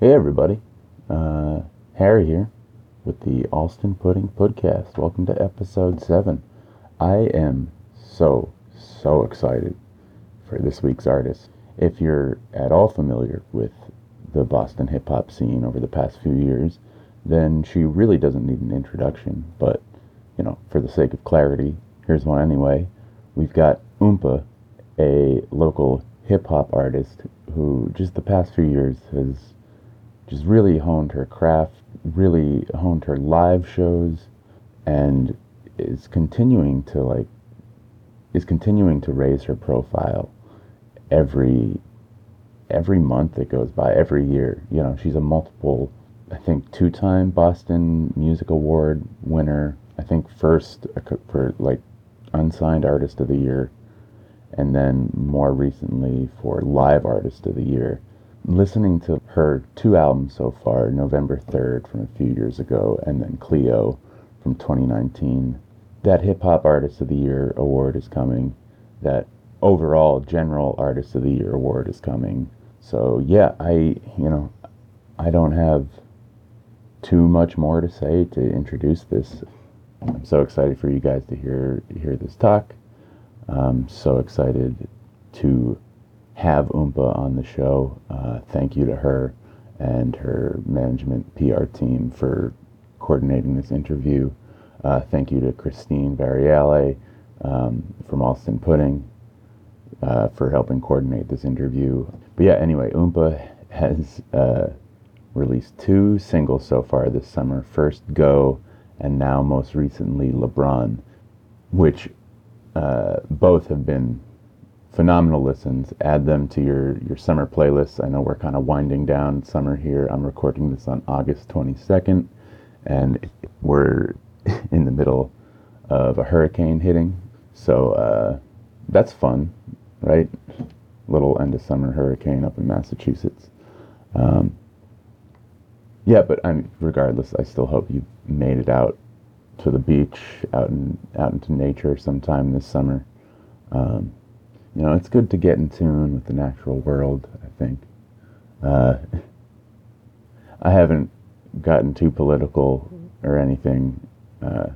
Hey everybody, uh, Harry here with the Allston Pudding Podcast. Welcome to episode 7. I am so, so excited for this week's artist. If you're at all familiar with the Boston hip hop scene over the past few years, then she really doesn't need an introduction. But, you know, for the sake of clarity, here's one anyway. We've got Oompa, a local hip hop artist who just the past few years has just really honed her craft, really honed her live shows, and is continuing to like is continuing to raise her profile every every month that goes by, every year. You know, she's a multiple, I think, two-time Boston Music Award winner. I think first for like unsigned artist of the year, and then more recently for live artist of the year listening to her two albums so far November 3rd from a few years ago, and then Cleo from 2019. That Hip Hop Artist of the Year award is coming. That overall General Artist of the Year award is coming. So, yeah, I, you know, I don't have too much more to say to introduce this. I'm so excited for you guys to hear hear this talk. I'm so excited to have Oompa on the show. Uh, thank you to her and her management PR team for coordinating this interview. Uh, thank you to Christine Variale um, from Allston Pudding uh, for helping coordinate this interview. But yeah, anyway, Oompa has uh, released two singles so far this summer. First, Go, and now most recently, LeBron, which uh, both have been phenomenal listens. Add them to your, your summer playlist. I know we're kind of winding down summer here. I'm recording this on August 22nd, and we're in the middle of a hurricane hitting. So uh, that's fun, right? Little end of summer hurricane up in Massachusetts. Um, yeah, but I mean, regardless, I still hope you made it out to the beach, out in out into nature sometime this summer. Um, you know, it's good to get in tune with the natural world, I think. Uh, I haven't gotten too political or anything uh,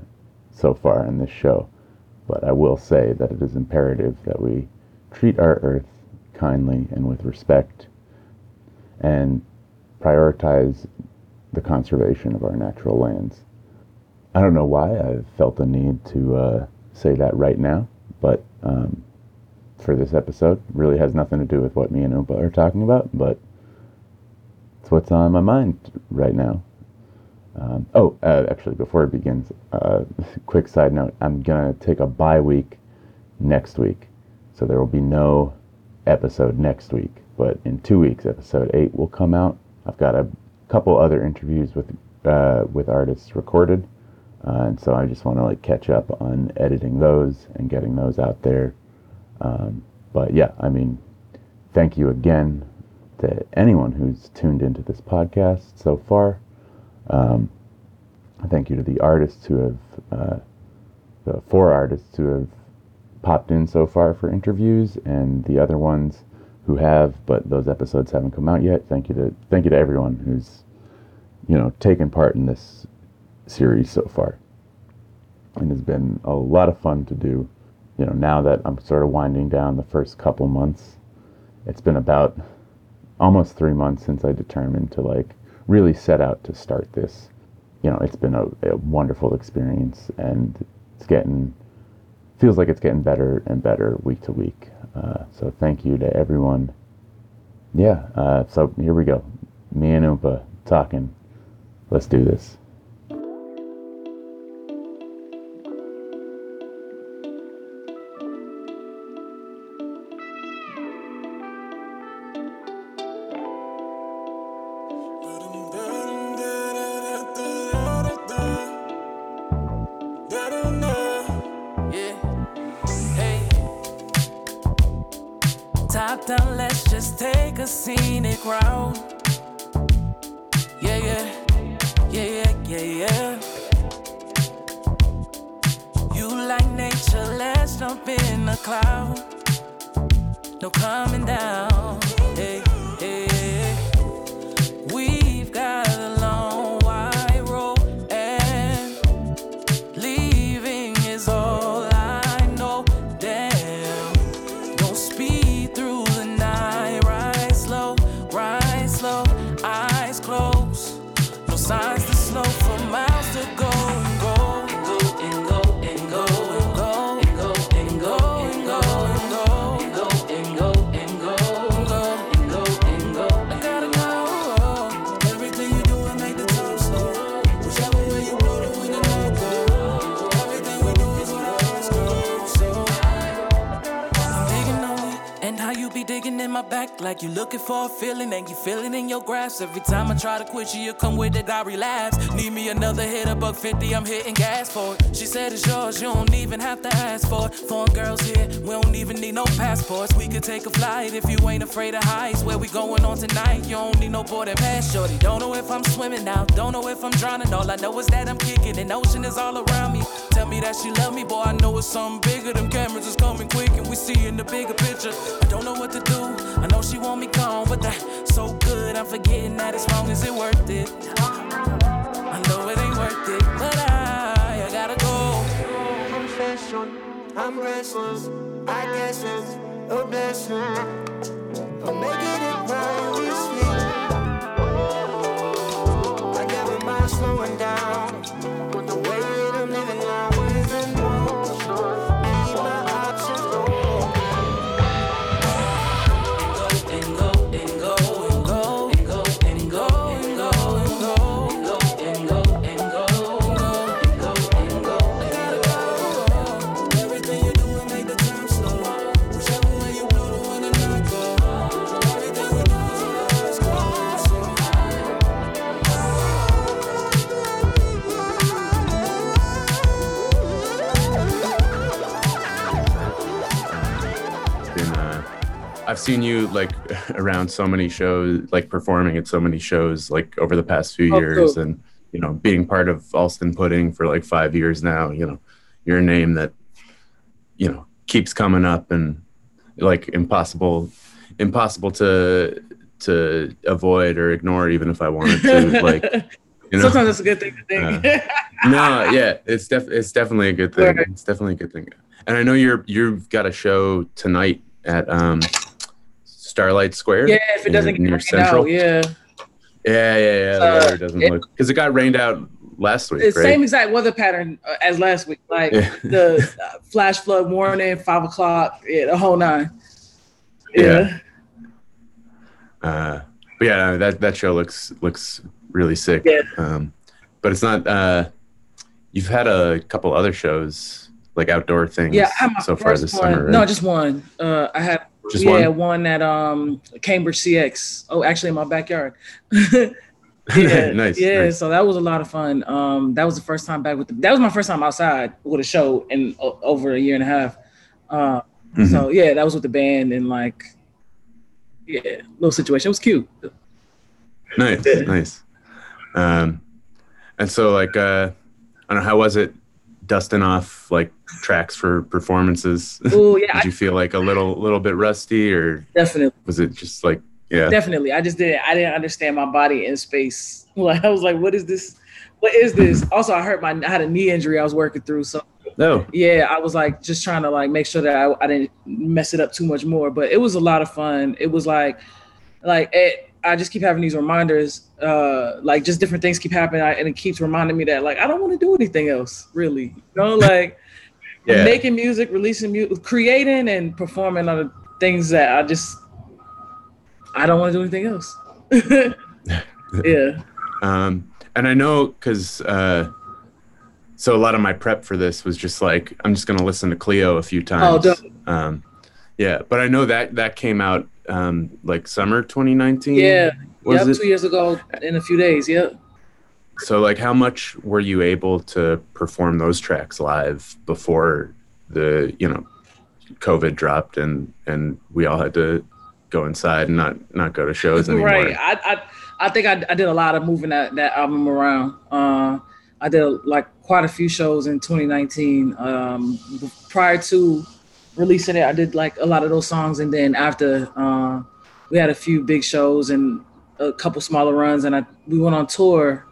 so far in this show, but I will say that it is imperative that we treat our earth kindly and with respect and prioritize the conservation of our natural lands. I don't know why I've felt the need to uh, say that right now, but um, for this episode. Really has nothing to do with what me and Oompa are talking about, but it's what's on my mind right now. Um, oh, uh, actually, before it begins, uh, quick side note: I'm gonna take a bye week next week, so there will be no episode next week. But in two weeks, episode eight will come out. I've got a couple other interviews with uh, with artists recorded, uh, and so I just want to like catch up on editing those and getting those out there. Um, but yeah, I mean, thank you again to anyone who's tuned into this podcast so far. Um, thank you to the artists who have, uh, the four artists who have popped in so far for interviews, and the other ones who have, but those episodes haven't come out yet. Thank you to thank you to everyone who's, you know, taken part in this series so far. And it's been a lot of fun to do you know, now that I'm sort of winding down the first couple months, it's been about almost three months since I determined to like really set out to start this. You know, it's been a, a wonderful experience and it's getting, feels like it's getting better and better week to week. Uh, so thank you to everyone. Yeah, uh, so here we go. Me and Oompa talking. Let's do this. Back like you're looking for a feeling, and you feel it in your grasp. Every time I try to quit you, you come with it, I relapse. Need me another hit, a buck fifty, I'm hitting gas for it. She said it's yours, you don't even have to ask for it. Foreign girls here, we don't even need no passports. We could take a flight if you ain't afraid of heights. Where we going on tonight? You don't need no boarding pass, shorty. Don't know if I'm swimming now, don't know if I'm drowning. All I know is that I'm kicking, and ocean is all around me. Tell me that she love me, boy. I know it's something bigger. Them cameras is coming quick, and we see in the bigger picture. I don't know what to do. I know she want me gone, but that so good. I'm forgetting that as long as it worth it. I know it ain't worth it, but I, I gotta go. confession. I'm restless. I guess it's a blessing. I'm making it while we sleep. I never mind slowing down. But the way seen you like around so many shows, like performing at so many shows, like over the past few Oh, years, cool. and you know, being part of Allston Pudding for like five years now. You know, you're name that you know keeps coming up, and like impossible, impossible to to avoid or ignore, even if I wanted to. Like, you know, Sometimes it's a good thing to think. no, yeah, it's def- it's definitely a good thing. Right. It's definitely a good thing. And I know you're you've got a show tonight at um Starlight Square. yeah, if it doesn't in- get near rained Central. out, yeah. Yeah, yeah, yeah. The Uh, weather doesn't it- look because it got rained out last week, It's right? same exact weather pattern uh, as last week. Like Yeah. the uh, flash flood warning, five o'clock, yeah, the whole nine. Yeah. Uh, but yeah, that that show looks looks really sick. Yeah. Um, but it's not. Uh, you've had a couple other shows like outdoor things. Yeah, I had my so far this one. summer. Right? No, just one. Uh, I had Just yeah, one? one at um Cambridge CX. Oh, actually in my backyard. yeah, nice. Yeah, nice. so that was a lot of fun. Um, that was the first time back with the. That was my first time outside with a show in o- over a year and a half. Uh, Mhm. So yeah, that was with the band and like, yeah, little situation. It was cute. nice nice um and so like uh i don't know how was it dusting off like tracks for performances Oh yeah, did you feel like a little little bit rusty or definitely, was it just like yeah definitely. I just didn't. I didn't understand my body in space. Like I was like, what is this? What is this? Also, I hurt my. I had a knee injury I was working through, so no yeah, I was like just trying to like make sure that I, I didn't mess it up too much more. But it was a lot of fun. It was like, like it, I just keep having these reminders, uh, like just different things keep happening, I, and it keeps reminding me that like I don't want to do anything else, really. You know, like Yeah. making music, releasing music, creating and performing the things that I just I don't want to do anything else. yeah. um and i know because uh so a lot of my prep for this was just like i'm just gonna listen to cleo a few times dope. um yeah but i know that that came out um like summer 2019 Yeah. was yep, two years ago in a few days. Yep. So, like, how much were you able to perform those tracks live before the, you know, COVID dropped and and we all had to go inside and not not go to shows anymore? Right. I, I I think I, I did a lot of moving that, that album around. Uh, I did like quite a few shows in 2019. Um, prior to releasing it, I did like a lot of those songs, and then after uh, we had a few big shows and a couple smaller runs, and I we went on tour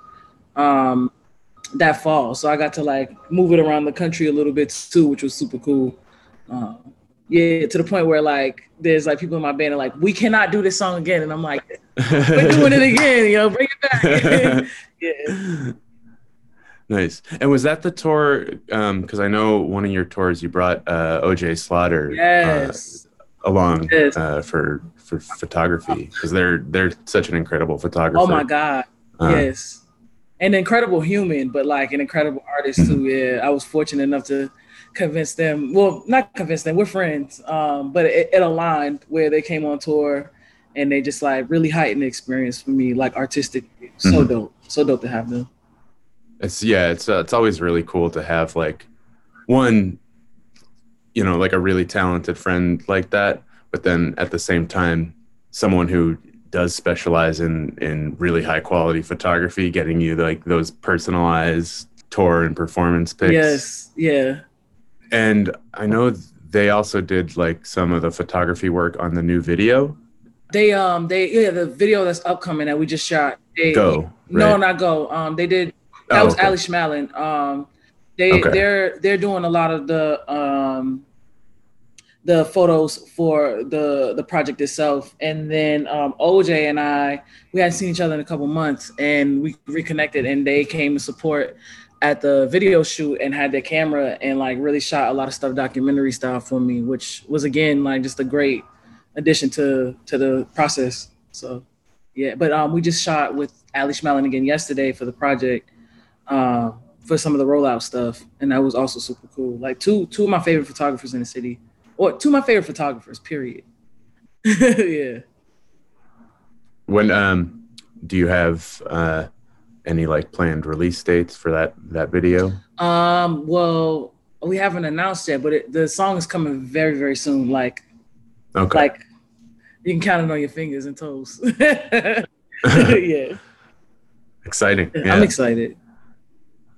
um, that fall. So I got to like move it around the country a little bit too, which was super cool. Uh, Yeah, to the point where like there's like people in my band are like, we cannot do this song again, and I'm like, we're doing it again, yo, bring it back. yeah. Nice. And was that the tour? Because I know one of your tours you brought uh, OJ Slaughter uh, along Yes. uh, for for photography because they're they're such an incredible photographer. Oh my God. Uh, yes. An incredible human, but like an incredible artist too. Yeah. I was fortunate enough to convince them. Well, not convince them, we're friends. Um, but it, it aligned where they came on tour and they just like really heightened the experience for me, like artistic. So Mhm. dope. So dope to have them. It's yeah, it's uh, it's always really cool to have like one, you know, like a really talented friend like that, but then at the same time, someone who does specialize in in really high quality photography, getting you like those personalized tour and performance pics. Yes. Yeah. And I know they also did like some of the photography work on the new video. They um they yeah the video that's upcoming that we just shot. They, Go. No, not go. Um, they did. That Oh, was okay. Ali Schmalin. Um, they Okay. they're they're doing a lot of the um the photos for the the project itself, and then um, OJ and I we hadn't seen each other in a couple months, and we reconnected, and they came to support at the video shoot and had their camera and like really shot a lot of stuff documentary style for me, which was again like just a great addition to to the process. So yeah, but um, we just shot with Ali Schmalin again yesterday for the project, uh, for some of the rollout stuff, and that was also super cool. Like two two of my favorite photographers in the city, or two of my favorite photographers. Period. yeah. When um, do you have uh, any like planned release dates for that that video? Um. Well, we haven't announced yet, but it, the song is coming very very soon. Like Okay. like you can count it on your fingers and toes. yeah. Exciting. Yeah. I'm excited.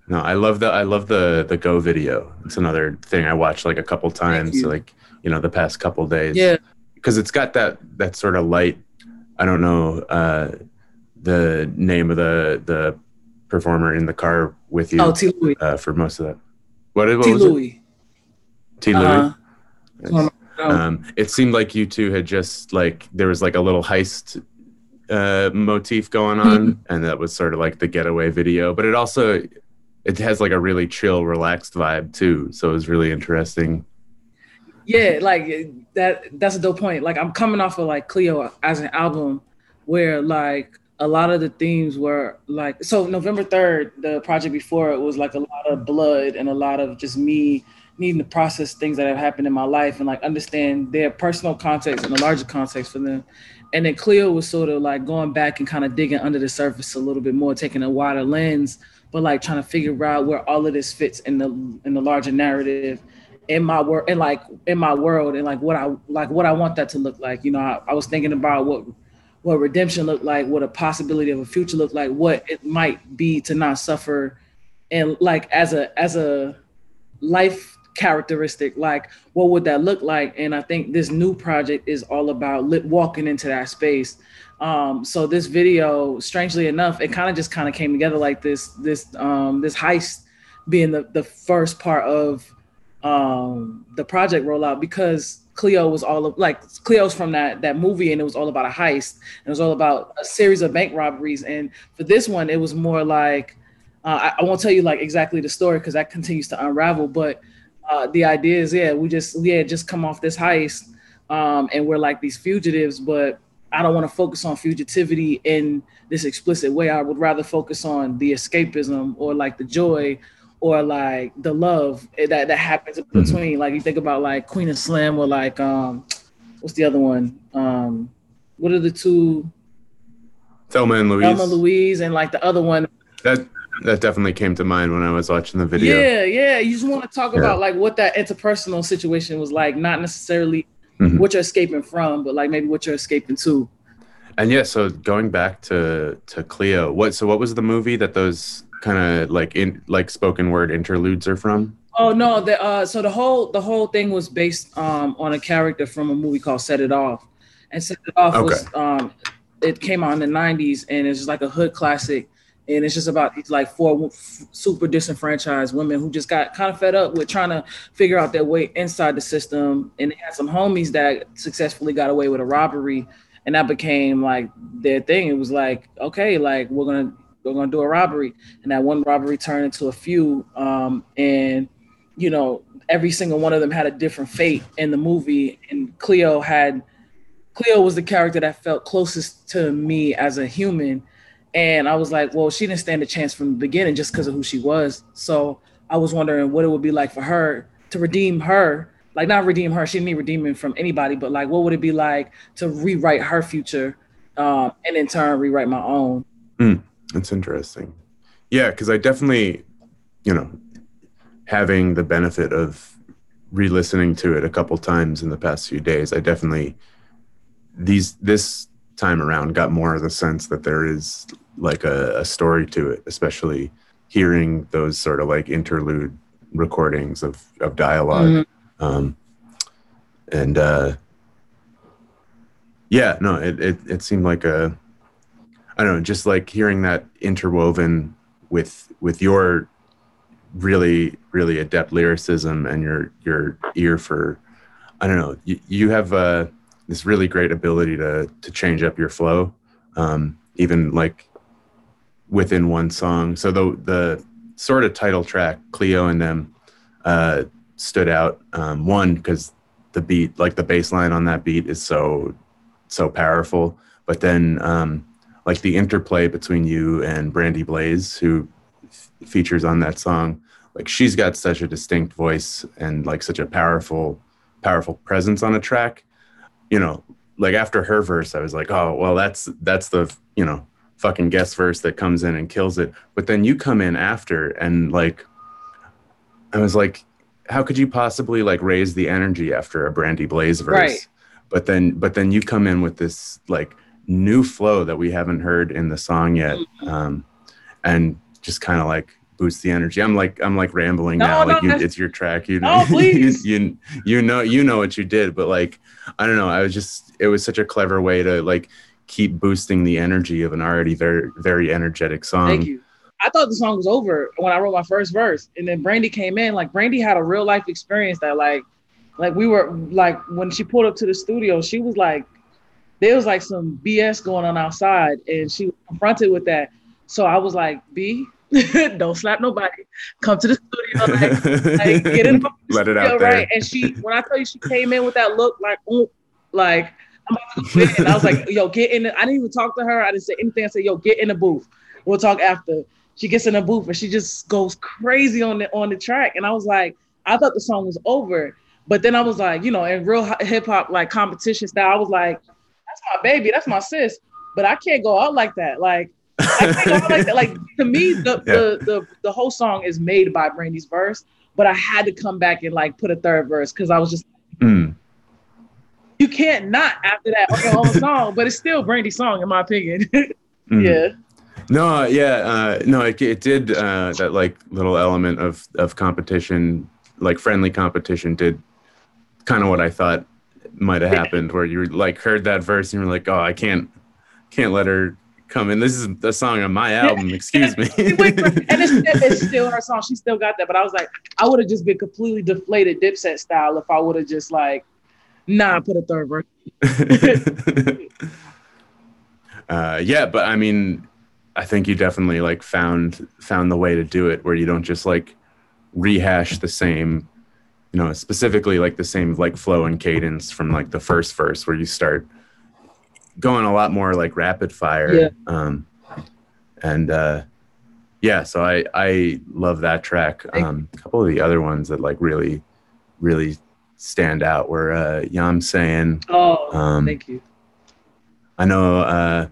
No, I love the I love the the Go video. It's another thing I watched like a couple times, you. like you know the past couple days. Yeah. because it's got that that sort of light. I don't know uh, the name of the the performer in the car with you Oh, T. Louis. uh, for most of that. What, what T. was it? Louis. T. Louis. Uh-huh. Um, Um, it seemed like you two had just like there was like a little heist uh, motif going on, Mm-hmm. and that was sort of like the getaway video. But it also it has like a really chill, relaxed vibe too. So it was really interesting. yeah like that that's a dope point like i'm coming off of like cleo as an album where like a lot of the themes were like so november 3rd the project before it was like a lot of blood and a lot of just me needing to process things that have happened in my life and like understand their personal context and the larger context for them and then cleo was sort of like going back and kind of digging under the surface a little bit more taking a wider lens but like trying to figure out where all of this fits in the in the larger narrative in my work and like in my world and like what I like what I want that to look like. You know, I, I was thinking about what what redemption looked like, what a possibility of a future looked like, what it might be to not suffer, and like as a as a life characteristic, like what would that look like? And I think this new project is all about walking into that space. Um, so this video, strangely enough, it kind of just kind of came together like this this um, this heist being the the first part of um the project rollout because Cleo was all of like Cleo's from that that movie and it was all about a heist and it was all about a series of bank robberies and for this one it was more like uh, I, I won't tell you like exactly the story because that continues to unravel but uh, the idea is yeah we just yeah just come off this heist um, and we're like these fugitives but I don't want to focus on fugitivity in this explicit way I would rather focus on the escapism or like the joy or like the love that that happens in Mhm. between. Like you think about like Queen and Slim or like um what's the other one? Um what are the two Thelma and Louise. Thelma Louise and like the other one? That that definitely came to mind when I was watching the video. Yeah, yeah. You just want to talk Yeah. about like what that interpersonal situation was like, not necessarily Mhm. what you're escaping from, but like maybe what you're escaping to. And yeah, so going back to to Cleo, what so what was the movie that those kind of like in like spoken word interludes are from? Oh no, the uh so the whole the whole thing was based um on a character from a movie called Set It Off. And Set It Off was um it came out in the 90s and it's just like a hood classic and it's just about these like four super disenfranchised women who just got kind of fed up with trying to figure out their way inside the system. And they had some homies that successfully got away with a robbery, and that became like their thing. It was like, okay, like we're gonna we're gonna do a robbery, and that one robbery turned into a few, um, and you know every single one of them had a different fate in the movie, and Cleo had. Cleo was the character that felt closest to me as a human and I was like, well, she didn't stand a chance from the beginning just because of who she was. So I was wondering what it would be like for her to redeem her, like not redeem her. She didn't need redeeming from anybody, but like, what would it be like to rewrite her future, um, and in turn rewrite my own? That's interesting. Yeah, because I definitely, you know, having the benefit of re-listening to it a couple times in the past few days, I definitely these this time around got more of the sense that there is like a, a story to it, especially hearing those sort of like interlude recordings of of dialog Mhm. Um, and uh, yeah, no, it, it it seemed like a I don't know, just like hearing that interwoven with with your really really adept lyricism and your your ear for I don't know, you, you have uh, this really great ability to to change up your flow, um, even like within one song. So the the sort of title track, Cleo and them, uh, stood out. Um, one because the beat, like the bass line on that beat, is so so powerful. But then, um, like the interplay between you and Brandie Blaze, who f- features on that song, like she's got such a distinct voice and like such a powerful, powerful presence on a track. You know, like after her verse, I was like, oh well, that's that's the you know fucking guest verse that comes in and kills it. But then you come in after and like, I was like, how could you possibly like raise the energy after a Brandie Blaze verse? Right. But then, but then you come in with this like new flow that we haven't heard in the song yet, Mm-hmm. um, and just kind of like boost the energy. I'm like I'm like rambling No, now. no, Like you, it's your track. You No, know, please. you, you know you know what you did, but like I don't know. I was just it was such a clever way to like keep boosting the energy of an already very very energetic song. Thank you. I thought the song was over when I wrote my first verse, and then Brandie came in. Like Brandie had a real life experience that, like, like we were like when she pulled up to the studio, she was like, there was like some BS going on outside, and she was confronted with that. So I was like, B, don't slap nobody. Come to the studio, like, like get in the Let it out there. right? And she, when I tell you, she came in with that look, like, like. I'm about to. And I was like, yo, get in. The, I didn't even talk to her. I didn't say anything. I said, yo, get in the booth. We'll talk after. She gets in the booth and she just goes crazy on the on the track. And I was like, I thought the song was over. But then I was like, you know, in real hip hop like competition style, I was like, that's my baby, that's my sis. But I can't go out like that. Like I can't go out like that. Like to me, the, the the the whole song is made by Brandie's verse, but I had to come back and like put a third verse because I was just Mm. You can't not after that on your own song, but it's still Brandie's song in my opinion. Mm. yeah. No, yeah, uh, no, it, it did uh, that like little element of of competition, like friendly competition, did kind of what I thought might have happened, where you like heard that verse and you were like, oh, I can't, can't let her come in. This is a song on my album. Excuse me. She went for- and it's, it's still her song. She still got that. But I was like, I would have just been completely deflated Dipset style if I would have just like, nah, put a third verse. uh, yeah, but I mean, I think you definitely like found found the way to do it where you don't just like rehash the same, you know, specifically like the same like flow and cadence from like the first verse where you start going a lot more like rapid fire. Yeah. Um, and uh, yeah, so I I love that track. Um, a couple of the other ones that like really really stand out were uh, Yam saying. Oh, Um, thank you. I know uh,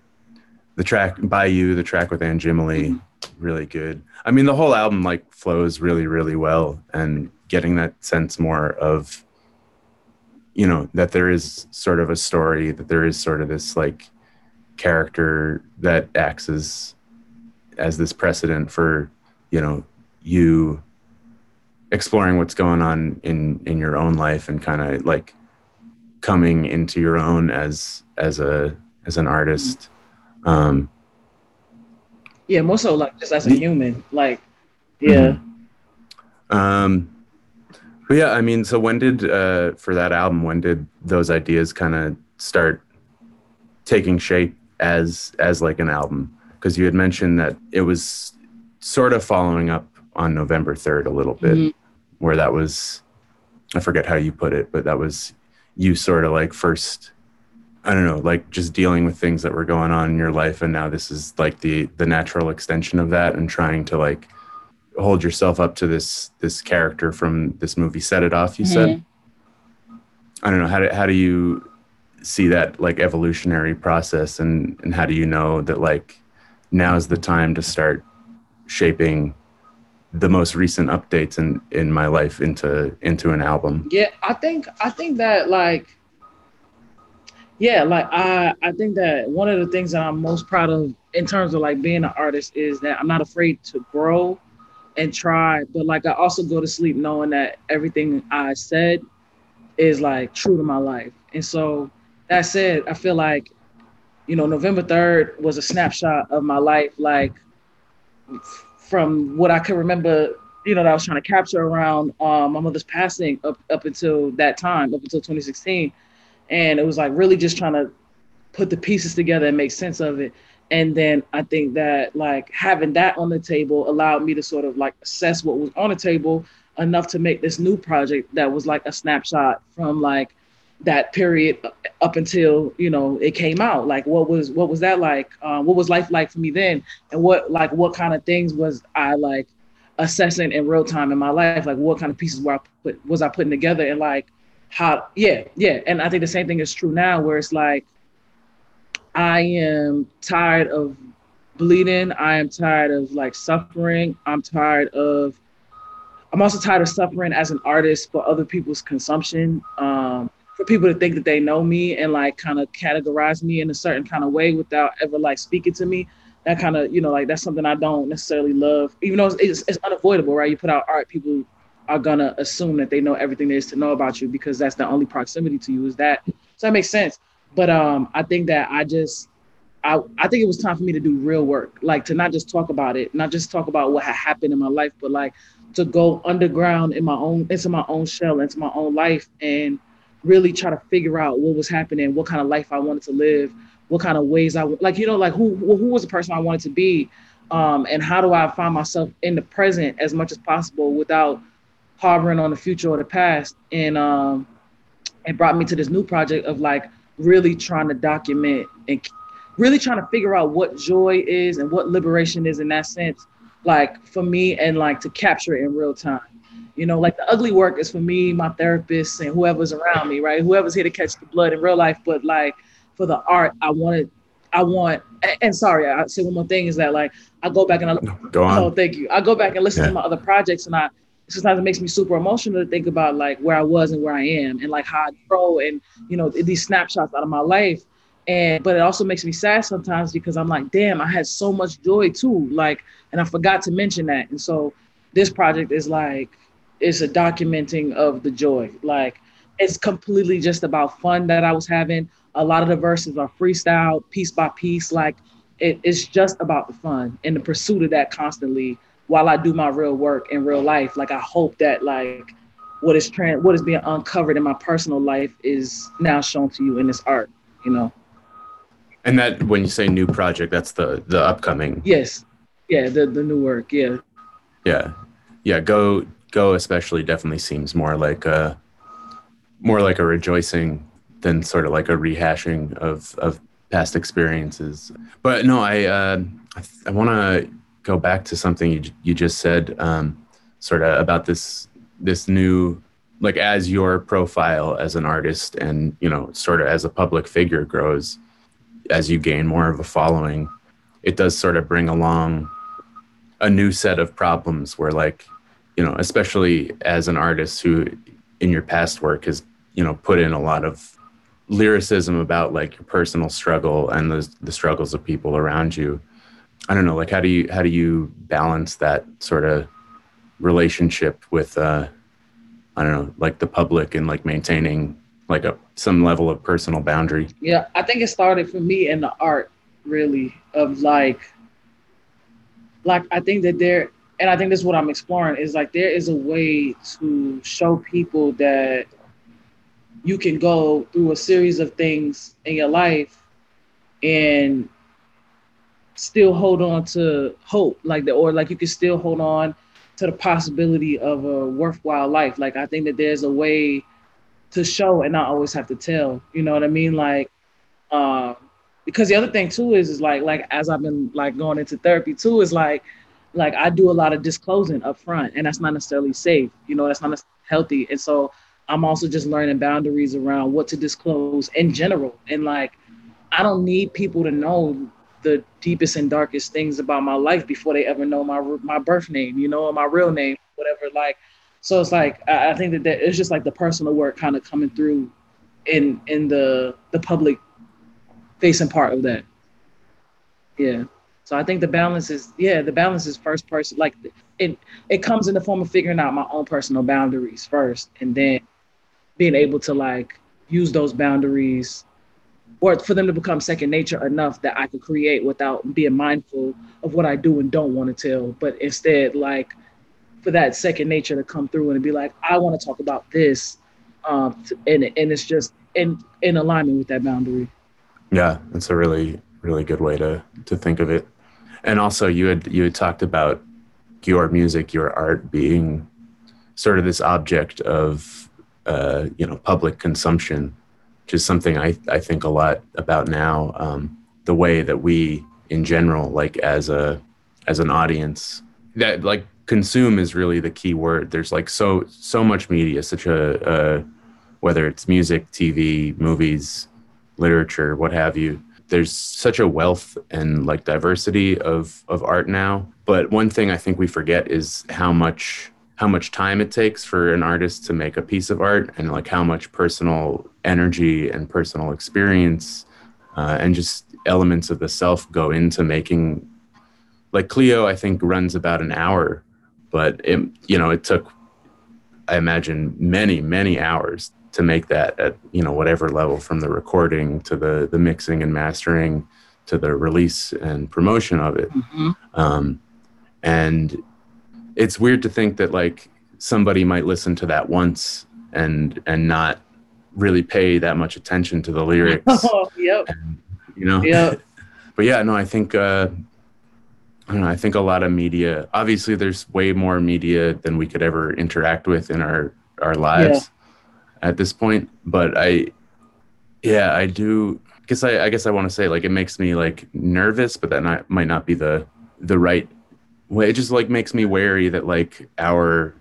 the track by you, the track with Anjimile, really good. I mean, the whole album like flows really, really well, and getting that sense more of, you know, that there is sort of a story, that there is sort of this like character that acts as as this precedent for, you know, you exploring what's going on in in your own life and kind of like coming into your own as as a as an artist um Yeah, more so like just as a human. Like, yeah. Um, but yeah, I mean, so when did uh, for that album? When did those ideas kind of start taking shape as as like an album? Because you had mentioned that it was sort of following up on November third a little bit, Mhm. Where that was I forget how you put it, but that was you sort of like first. I don't know, like just dealing with things that were going on in your life, and now this is like the the natural extension of that, and trying to like hold yourself up to this this character from this movie set it off you said mm-hmm. i don't know how do, how do you see that like evolutionary process and and how do you know that like now's the time to start shaping the most recent updates in in my life into into an album Yeah, I think I think that like yeah, like I I think that one of the things that I'm most proud of in terms of like being an artist is that I'm not afraid to grow and try, but like I also go to sleep knowing that everything I said is like true to my life. And so that said, I feel like you know November 3rd was a snapshot of my life like from what I could remember you know, that I was trying to capture around um, my mother's passing up up until that time, up until 2016, and it was like really just trying to put the pieces together and make sense of it. And then I think that like having that on the table allowed me to sort of like assess what was on the table enough to make this new project that was like a snapshot from like that period up until you know it came out like what was what was that like um, what was life like for me then and what like what kind of things was i like assessing in real time in my life, like what kind of pieces were I put was I putting together and like how yeah, yeah. And I think the same thing is true now where it's like I am tired of bleeding. I am tired of like suffering. I'm tired of I'm also tired of suffering as an artist for other people's consumption. Um, for people to think that they know me and like kind of categorize me in a certain kind of way without ever like speaking to me that kind of you know like that's something I don't necessarily love. Even though it's, it's, it's unavoidable, right? You put out art, people are gonna assume that they know everything there is to know about you because that's the only proximity to you is that. So that makes sense. But um, I think that I just I I think it was time for me to do real work, like to not just talk about it, not just talk about what had happened in my life, but like to go underground in my own into my own shell, into my own life, and really try to figure out what was happening, what kind of life I wanted to live what kind of ways I like, you know, like who who was the person I wanted to be, um, and how do I find myself in the present as much as possible without harboring on the future or the past, and um, it brought me to this new project of like really trying to document and really trying to figure out what joy is and what liberation is in that sense, like for me and like to capture it in real time. You know, like the ugly work is for me, my therapist, and whoever's around me, right? Whoever's here to catch the blood in real life, but like for the art, I wanted, I want, and, sorry, I say one more thing is that like I go back and I, go on oh, thank you. I go back and listen Yeah. to my other projects, and I sometimes it makes me super emotional to think about like where I was and where I am, and like how I grow, and you know these snapshots out of my life. And but it also makes me sad sometimes because I'm like, damn, I had so much joy too, like, and I forgot to mention that. And so this project is like, it's a documenting of the joy, like it's completely just about fun that I was having. A lot of the verses are freestyle, piece by piece. Like it, it's just about the fun and the pursuit of that constantly while I do my real work in real life. Like I hope that like what is trans what is being uncovered in my personal life is now shown to you in this art, you know. and that when you say new project that's the the upcoming Yes. Yeah, the the new work. Yeah. yeah yeah go go especially definitely seems more like a more like a rejoicing than sort of like a rehashing of of past experiences. But no i uh i, I want to go back to something you, you just said um sort of about this this new like as your profile as an artist and you know sort of as a public figure grows as you gain more of a following it does sort of bring along a new set of problems where like you know especially as an artist who in your past work has you know put in a lot of lyricism about like your personal struggle and the the struggles of people around you. I don't know like how do you how do you balance that sort of relationship with uh i don't know like the public and like maintaining like a some level of personal boundary? Yeah, I think it started for me in the art, really, of like like I think that there, and I think this is what I'm exploring is like there is a way to show people that you can go through a series of things in your life and still hold on to hope like the or like you can still hold on to the possibility of a worthwhile life. Like i think that there's a way to show and not always have to tell you know what i mean? Like um because the other thing too is is like like as i've been like going into therapy too is like like i do a lot of disclosing up front and that's not necessarily safe you know that's not healthy and so i'm also just learning boundaries around what to disclose in general and like i don't need people to know the deepest and darkest things about my life before they ever know my my birth name, you know, or my real name, whatever. Like, so it's like I, I think that, that it's just like the personal work kind of coming through in in the the public facing part of that. Yeah. So I think the balance is yeah, the balance is first person like it it comes in the form of figuring out my own personal boundaries first and then being able to like use those boundaries or for them to become second nature enough that I could create without being mindful of what I do and don't want to tell, but instead like for that second nature to come through and be like, I want to talk about this, um, and and it's just in in alignment with that boundary. Yeah, that's a really really good way to to think of it. And also, you had you had talked about your music, your art being sort of this object of uh, you know public consumption which is something I, I think a lot about now. Um, the way that we, in general, like as a as an audience, that like consume is really the key word. There's like so so much media, such a, a whether it's music, TV, movies, literature, what have you. There's such a wealth and like diversity of of art now. But one thing I think we forget is how much how much time it takes for an artist to make a piece of art and like how much personal energy and personal experience uh, and just elements of the self go into making like cleo i think runs about an hour but it you know it took i imagine many many hours to make that at you know whatever level from the recording to the the mixing and mastering to the release and promotion of it mm-hmm. um, and it's weird to think that like somebody might listen to that once and and not really pay that much attention to the lyrics. Oh, yep. And, you know. Yep. but yeah, no, I think uh, I don't know. I think a lot of media. Obviously, there's way more media than we could ever interact with in our our lives yeah. at this point. But I, yeah, I do. Guess I, I guess I want to say like it makes me like nervous, but that not, might not be the the right way. It just like makes me wary that like our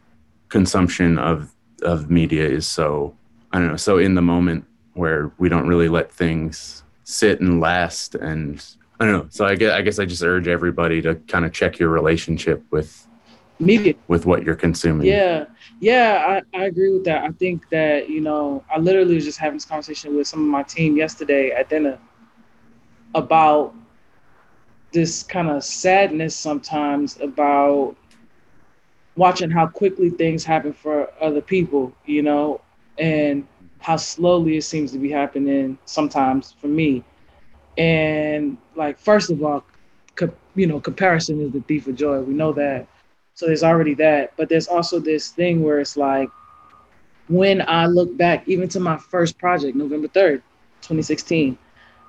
consumption of of media is so I don't know so in the moment where we don't really let things sit and last and I don't know. So I guess I guess I just urge everybody to kind of check your relationship with media with what you're consuming. Yeah. Yeah, I, I agree with that. I think that, you know, I literally was just having this conversation with some of my team yesterday at dinner about this kind of sadness sometimes about watching how quickly things happen for other people, you know, and how slowly it seems to be happening sometimes for me. And like, first of all, co- you know, comparison is the thief of joy. We know that. So there's already that. But there's also this thing where it's like, when I look back, even to my first project, November 3rd, 2016,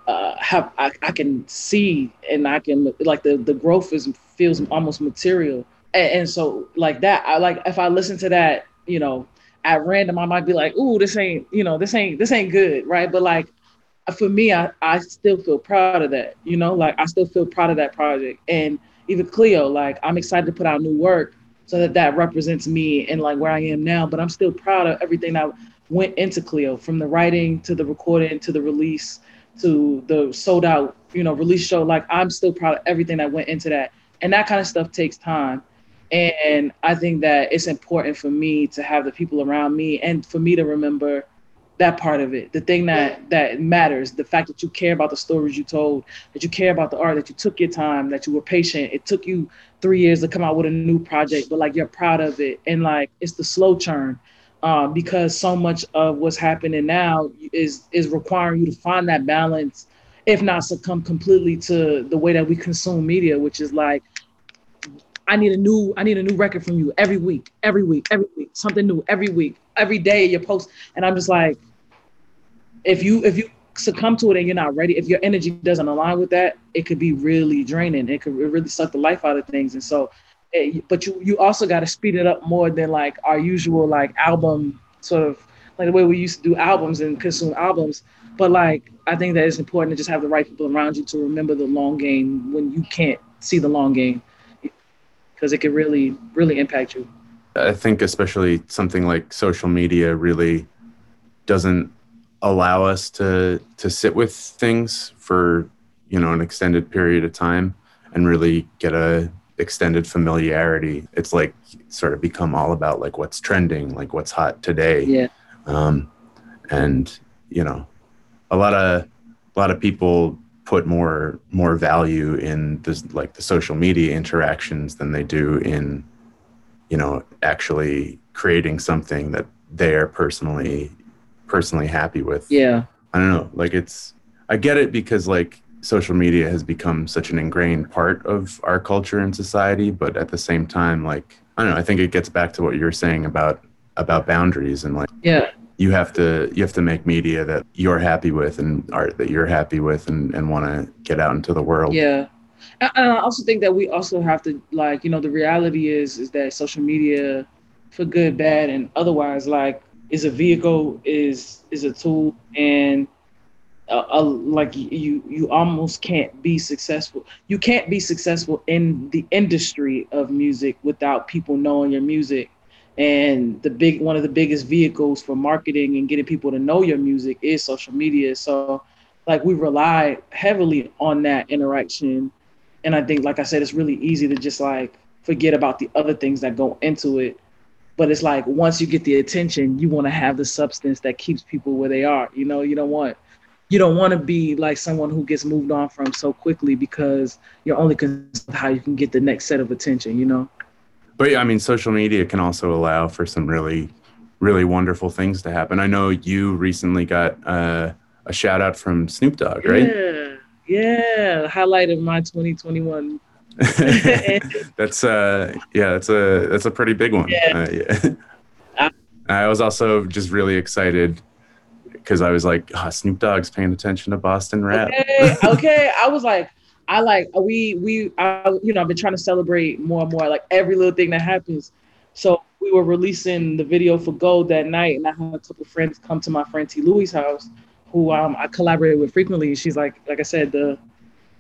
uh, have I, I can see and I can like the the growth is feels almost material and, and, so like that I like if I listen to that you know at random I might be like ooh this ain't you know this ain't this ain't good right but like for me I, I still feel proud of that you know like I still feel proud of that project and even Cleo like I'm excited to put out new work so that that represents me and like where I am now but I'm still proud of everything that went into Cleo from the writing to the recording to the release to the sold out, you know, release show. Like I'm still proud of everything that went into that. And that kind of stuff takes time. And I think that it's important for me to have the people around me and for me to remember that part of it. The thing that that matters, the fact that you care about the stories you told, that you care about the art, that you took your time, that you were patient. It took you three years to come out with a new project, but like you're proud of it. And like it's the slow churn um, because so much of what's happening now is is requiring you to find that balance, if not succumb completely to the way that we consume media, which is like I need a new, I need a new record from you every week, every week, every week, something new every week, every day you post. And I'm just like, if you if you succumb to it and you're not ready, if your energy doesn't align with that, it could be really draining. It could really suck the life out of things. And so, it, but you you also got to speed it up more than like our usual like album sort of like the way we used to do albums and consume albums. But like I think that it's important to just have the right people around you to remember the long game when you can't see the long game because it can really really impact you. I think especially something like social media really doesn't allow us to to sit with things for you know an extended period of time and really get a extended familiarity it's like sort of become all about like what's trending like what's hot today Yeah. um, and you know a lot of a lot of people put more more value in this like the social media interactions than they do in you know actually creating something that they are personally personally happy with Yeah. i don't know like it's i get it because like social media has become such an ingrained part of our culture and society but at the same time like i don't know i think it gets back to what you were saying about about boundaries and like Yeah. you have to you have to make media that you're happy with and art that you're happy with and, and want to get out into the world Yeah. And and I also think that we also have to like, you know, the reality is is that social media for good, bad, and otherwise, like is a vehicle, is is a tool and uh, uh, like you you almost can't be successful. You can't be successful in the industry of music without people knowing your music. And the big one of the biggest vehicles for marketing and getting people to know your music is social media. So like we rely heavily on that interaction and i think like i said it's really easy to just like forget about the other things that go into it but it's like once you get the attention you want to have the substance that keeps people where they are you know you don't want you don't want to be like someone who gets moved on from so quickly because you're only concerned how you can get the next set of attention you know But yeah, I mean, social media can also allow for some really, really wonderful things to happen. I know you recently got uh, a shout out from Snoop Dogg, right? yeah yeah highlight of my 2021 that's uh, yeah, that's a that's a pretty big one. Yeah. Uh, yeah. I was also just really excited because I was like, oh, Snoop Dogg's paying attention to Boston rap. okay, okay. I was like, I like we we I, you know I've been trying to celebrate more and more like every little thing that happens. So we were releasing the video for Gold that night, and I had a couple friends come to my friend T. Louie's house, who um, I collaborated with frequently. She's like, like I said, the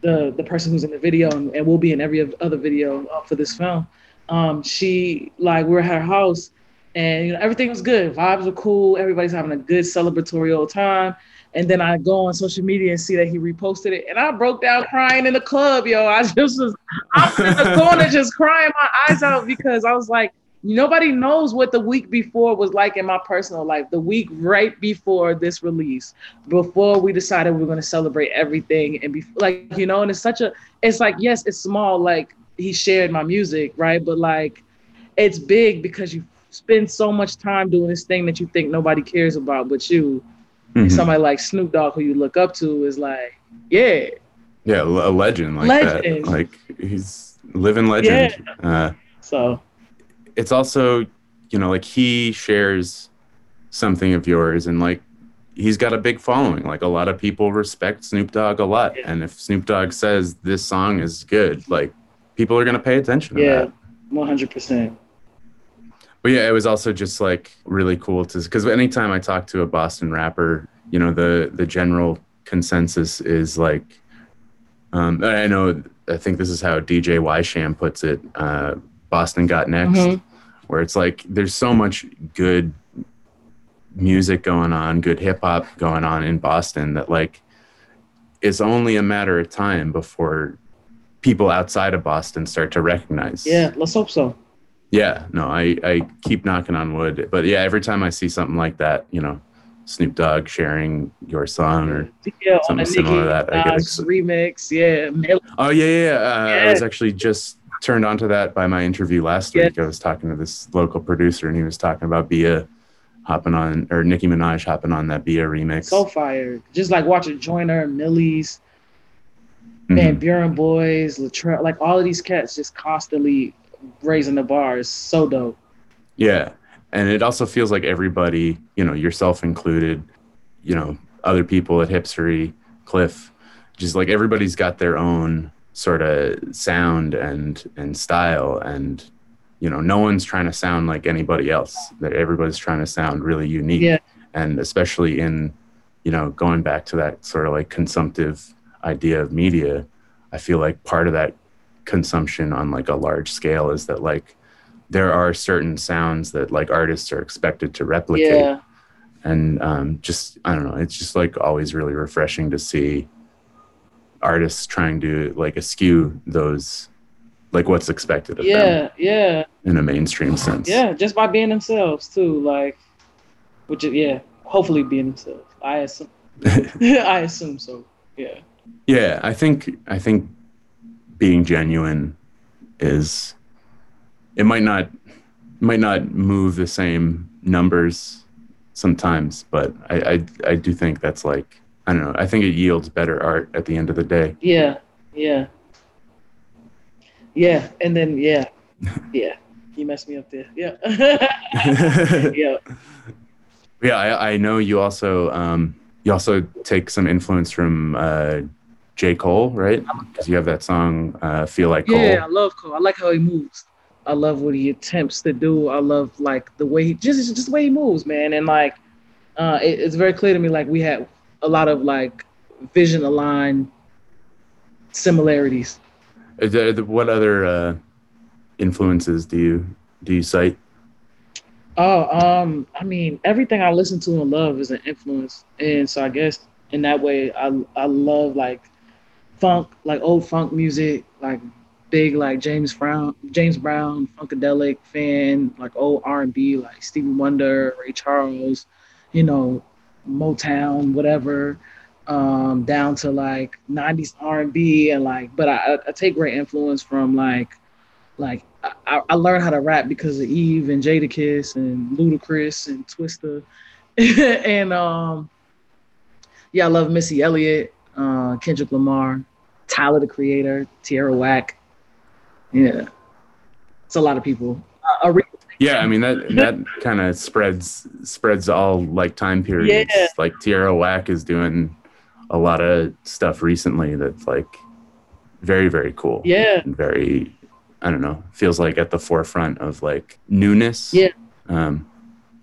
the the person who's in the video and, and will be in every other video uh, for this film. Um, she like we we're at her house, and you know everything was good. Vibes were cool. Everybody's having a good celebratory old time. And then I go on social media and see that he reposted it, and I broke down crying in the club, yo. I just was, I was in the corner just crying my eyes out because I was like, nobody knows what the week before was like in my personal life. The week right before this release, before we decided we were going to celebrate everything, and be like, you know, and it's such a, it's like, yes, it's small, like he shared my music, right? But like, it's big because you spend so much time doing this thing that you think nobody cares about, but you Mhm. somebody like Snoop Dogg, who you look up to, is like, yeah, Yeah, a legend like Legend. that. Like he's living legend. Uh, so it's also you know like he shares something of yours and like he's got a big following like a lot of people respect snoop dogg a lot Yeah. and if snoop dogg says this song is good like people are going to pay attention to yeah, that one hundred percent. but yeah it was also just like really cool to because anytime i talk to a boston rapper you know the the general consensus is like um i know i think this is how dj ysham puts it uh boston got next Mhm. where it's like there's so much good music going on, good hip hop going on in Boston that like it's only a matter of time before people outside of Boston start to recognize. Yeah, let's hope so. Yeah. No, I, I keep knocking on wood. But yeah, every time I see something like that, you know, Snoop Dogg sharing your song or Yeah, Something similar to that, I get ex- remix. Yeah, Oh yeah, yeah. yeah. Uh, I was actually just turned onto that by my interview last Yeah. week. I was talking to this local producer, and he was talking about Bia hopping on, or Nicki Minaj hopping on that Bia remix. so fire. Just like watching Joyner, Millyz, Mhm. Van Buren Boys, Latrell, like all of these cats just constantly raising the bar is so dope. Yeah. And it also feels like everybody, you know, yourself included, you know, other people at HipStory, Cliff, just like everybody's got their own sort of sound and and style and you know, no one's trying to sound like anybody else. That everybody's trying to sound really unique. Yeah. And especially in, you know, going back to that sort of like consumptive idea of media, I feel like part of that consumption on like a large scale is that like there are certain sounds that like artists are expected to replicate Yeah. and um, just i don't know it's just like always really refreshing to see artists trying to like eschew those like what's expected of them Yeah, yeah, in a mainstream sense yeah. Just by being themselves too, like, which is yeah, hopefully being themselves. I assume. I assume so. Yeah. yeah i think i think being genuine is it might not might not move the same numbers sometimes but i i, I do think that's like i don't know i think it yields better art at the end of the day Yeah, yeah, yeah, and then yeah, yeah. You messed me up there. Yeah, yeah, Yeah, I, I know you also um, you also take some influence from uh, J. Cole, right? Because you have that song uh, "Feel Like Cole." yeah. I love Cole. I like how he moves. I love what he attempts to do. I love like the way he just just the way he moves, man. And like, uh, it, it's very clear to me like we had a lot of like vision aligned similarities. What other uh, influences do you do you cite? Oh, um, I mean, everything I listen to and love is an influence, and so I guess in that way, I I love like funk, like old funk music, like big like James Brown, James Brown, funkadelic fan, like old R and B, like Stevie Wonder, Ray Charles, you know, Motown, whatever, um, down to like '90s R and B, and like, but I, I take great influence from like like I, I learned how to rap because of Eve and Jadakiss and Ludacris and Twista, and um, yeah, I love Missy Elliott, uh, Kendrick Lamar, Tyler the Creator, Tierra Whack. Yeah, it's a lot of people. Uh, Aretha- Yeah, I mean that that kind of spreads spreads all like time periods. Yeah. Like Tierra Whack is doing a lot of stuff recently that's like very very cool. yeah, very I don't know, feels like at the forefront of like newness. Yeah. Um,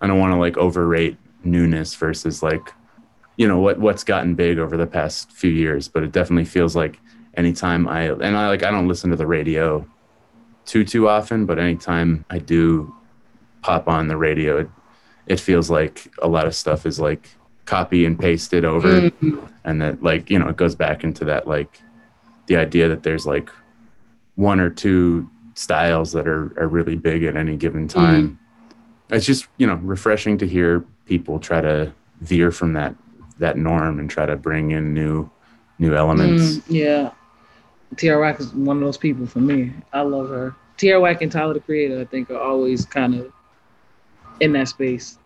I don't want to like overrate newness versus like, you know, what what's gotten big over the past few years, but it definitely feels like anytime I and I like I don't listen to the radio too too often, but anytime I do pop on the radio, it it feels like a lot of stuff is like copy and pasted over Mhm. and that like you know it goes back into that like the idea that there's like one or two styles that are, are really big at any given time it's just you know refreshing to hear people try to veer from that that norm and try to bring in new new elements Mm, yeah. Tierra Whack is one of those people for me. I love her. Tierra Whack and Tyler the Creator, I think, are always kind of in that space.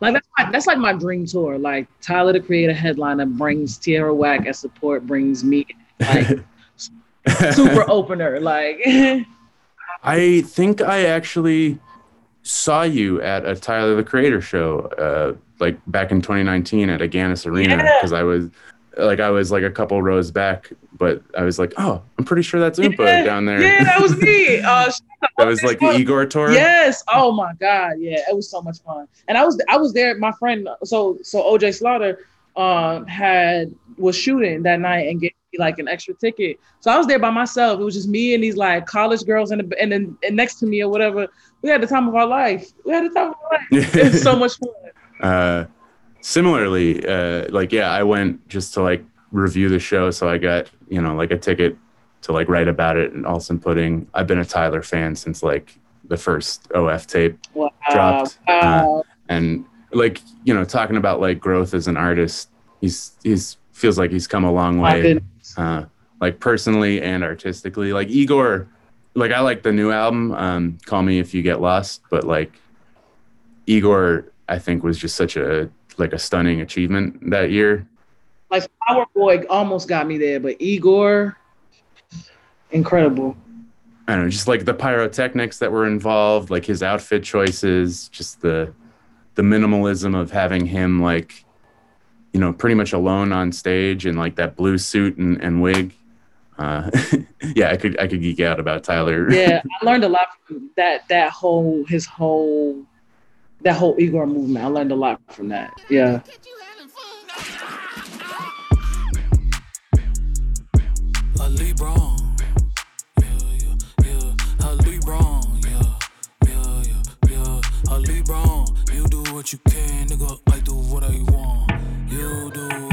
Like that's my, that's like my dream tour. Like Tyler the Creator headliner brings Tierra Whack as support, brings me like super opener. Like i think i actually saw you at a tyler the creator show uh like back in 2019 at Agganis arena Yeah. because i was like i was like a couple rows back but i was like oh i'm pretty sure that's Oompa Yeah, down there yeah, that was me. Uh, that was like the igor tour Yes. Oh my God. Yeah, it was so much fun. And I was I was there. My friend. So so OJ Slaughter um had was shooting that night and gave me like an extra ticket. So I was there by myself. It was just me and these like college girls and the, and then and next to me or whatever. We had the time of our life. We had the time of our life. It was so much fun. uh similarly uh like yeah i went just to like review the show so i got you know like a ticket to like write about it and Allston Pudding i've been a tyler fan since like the first of tape Wow. Dropped. Wow. and like you know talking about like growth as an artist he's he's feels like he's come a long way uh like personally and artistically like igor like i like the new album um call me if you get lost but like igor i think was just such a like a stunning achievement that year Like Flower Boy almost got me there, but Igor, incredible. I don't know, just like the pyrotechnics that were involved, like his outfit choices, just the the minimalism of having him like, you know, pretty much alone on stage in like that blue suit and, and wig. Uh, yeah, I could I could geek out about Tyler. Yeah, I learned a lot from that that whole his whole that whole Igor movement. I learned a lot from that. Yeah. you can, nigga. I do what I want. You do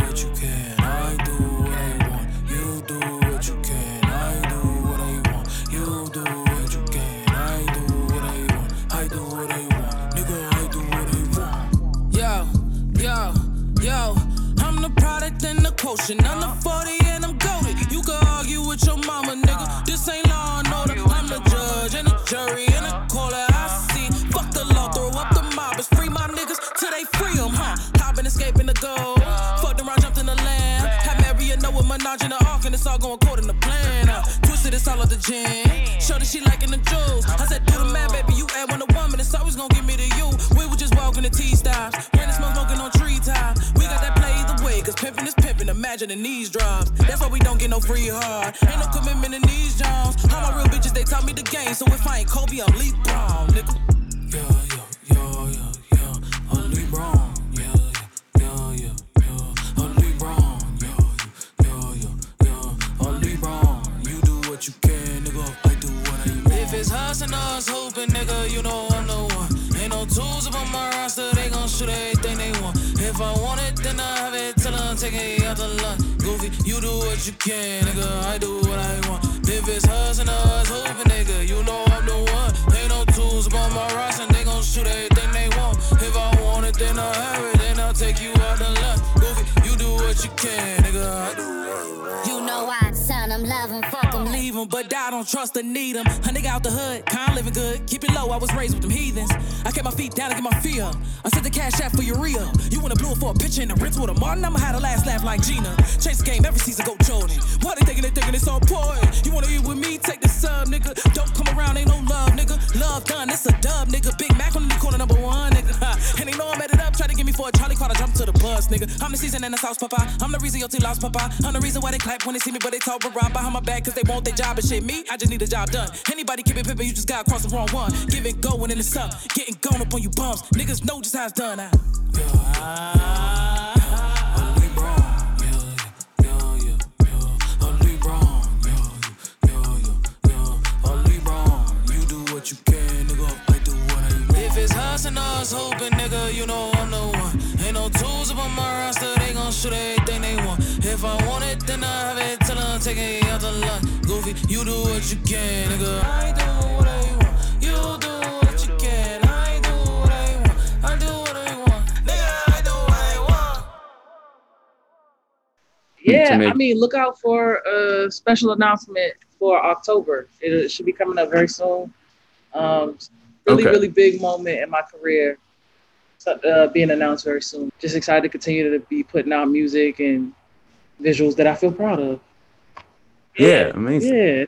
yo. I'm the product and the quotient. I'm the 40 and I'm goaded. You can argue with your mama, nigga. This ain't law and order. I'm the judge and the jury and the caller. I see. Fuck the law, throw up the mob. It's free my niggas till they free them, huh? Hopping, escaping the goal. Fucked around, jumped in the land. Had Mary and Noah, Minaj in the ark, and it's all going according to plan. Uh, twisted, it's all at the gym. Shorty, she liking the jewels. I said, do the man, baby. You add one to one, woman, it's always gonna give me to you. We were just walking the T is. Imagine in these drops. That's why we don't get no free hard. Ain't no commitment in these Jones. All my real bitches, they taught me the game. So if I ain't Kobe, I'm Lee Brown, nigga. Yeah, yeah, yeah, yeah, yeah. I'm LeBron. Yeah, yeah, yeah, yeah, yeah. I'm LeBron. Yeah, yeah, yeah, yeah. I'm LeBron. You do what you can, nigga. I do what I want. If it's hustling us, hoping, nigga, you know I'm the one. Ain't no tools up on my roster, they gon' shoot everything they want. If I want it, then I have it, tell them take it out the lunch. Goofy, you do what you can, nigga, I do what I want. If it's hustling us, hoping, nigga, you know I'm the one. Ain't no tools up on my roster, they gon' shoot everything they want. If I want it, then I have it, then I'll take you out the lunch. Do what you can, nigga, I do what I want. You know I son, I'm loving, fuck 'em, leave 'em, but I don't trust or need 'em. A nigga out the hood, kind living good. Keep it low, I was raised with them heathens. I kept my feet down to get my fear. up. I sent the cash out for urea. You wanna blow it for a picture in the rinse with a Martin? I'ma have the last laugh like Gina. Change the game every season, go Jordan. What they thinking they thinking it's all important? You wanna eat with me? Take the sub, nigga. Don't come around, ain't no love, nigga. Love done, it's a dub, nigga. Big Mac on the corner, number one, nigga. And they know I'm at it up, try to get me for a Charlie Carter, jump to the bus, nigga. I'm the season and the sauce, papa. I'm the reason your team lost, papa. I'm the reason why they clap when they see me, but they talk around behind my back, cause they want their job and shit. Me, I just need a job done. Anybody keep it pimpin', you just gotta cross the wrong one. Give it going in the sun, getting gone up on you bums. Niggas know just how it's done. I, you can, nigga. I do what I want. If it's hustling us, hoping, nigga, you know I'm the one. Ain't no tools up on my roster, they gon' shoot everything they want. If I want it, then I have it, tell them take it out the lunch. Goofy, you do what you can, nigga. I do what I want. You do what you can. I do what I want. I do what I want. Nigga, I do what I want. Yeah, I mean, look out for a special announcement for October. It, it should be coming up very soon. Um, really, Okay. really big moment in my career. Uh, being announced very soon. Just excited to continue to be putting out music and visuals that I feel proud of. Yeah, amazing. Yeah,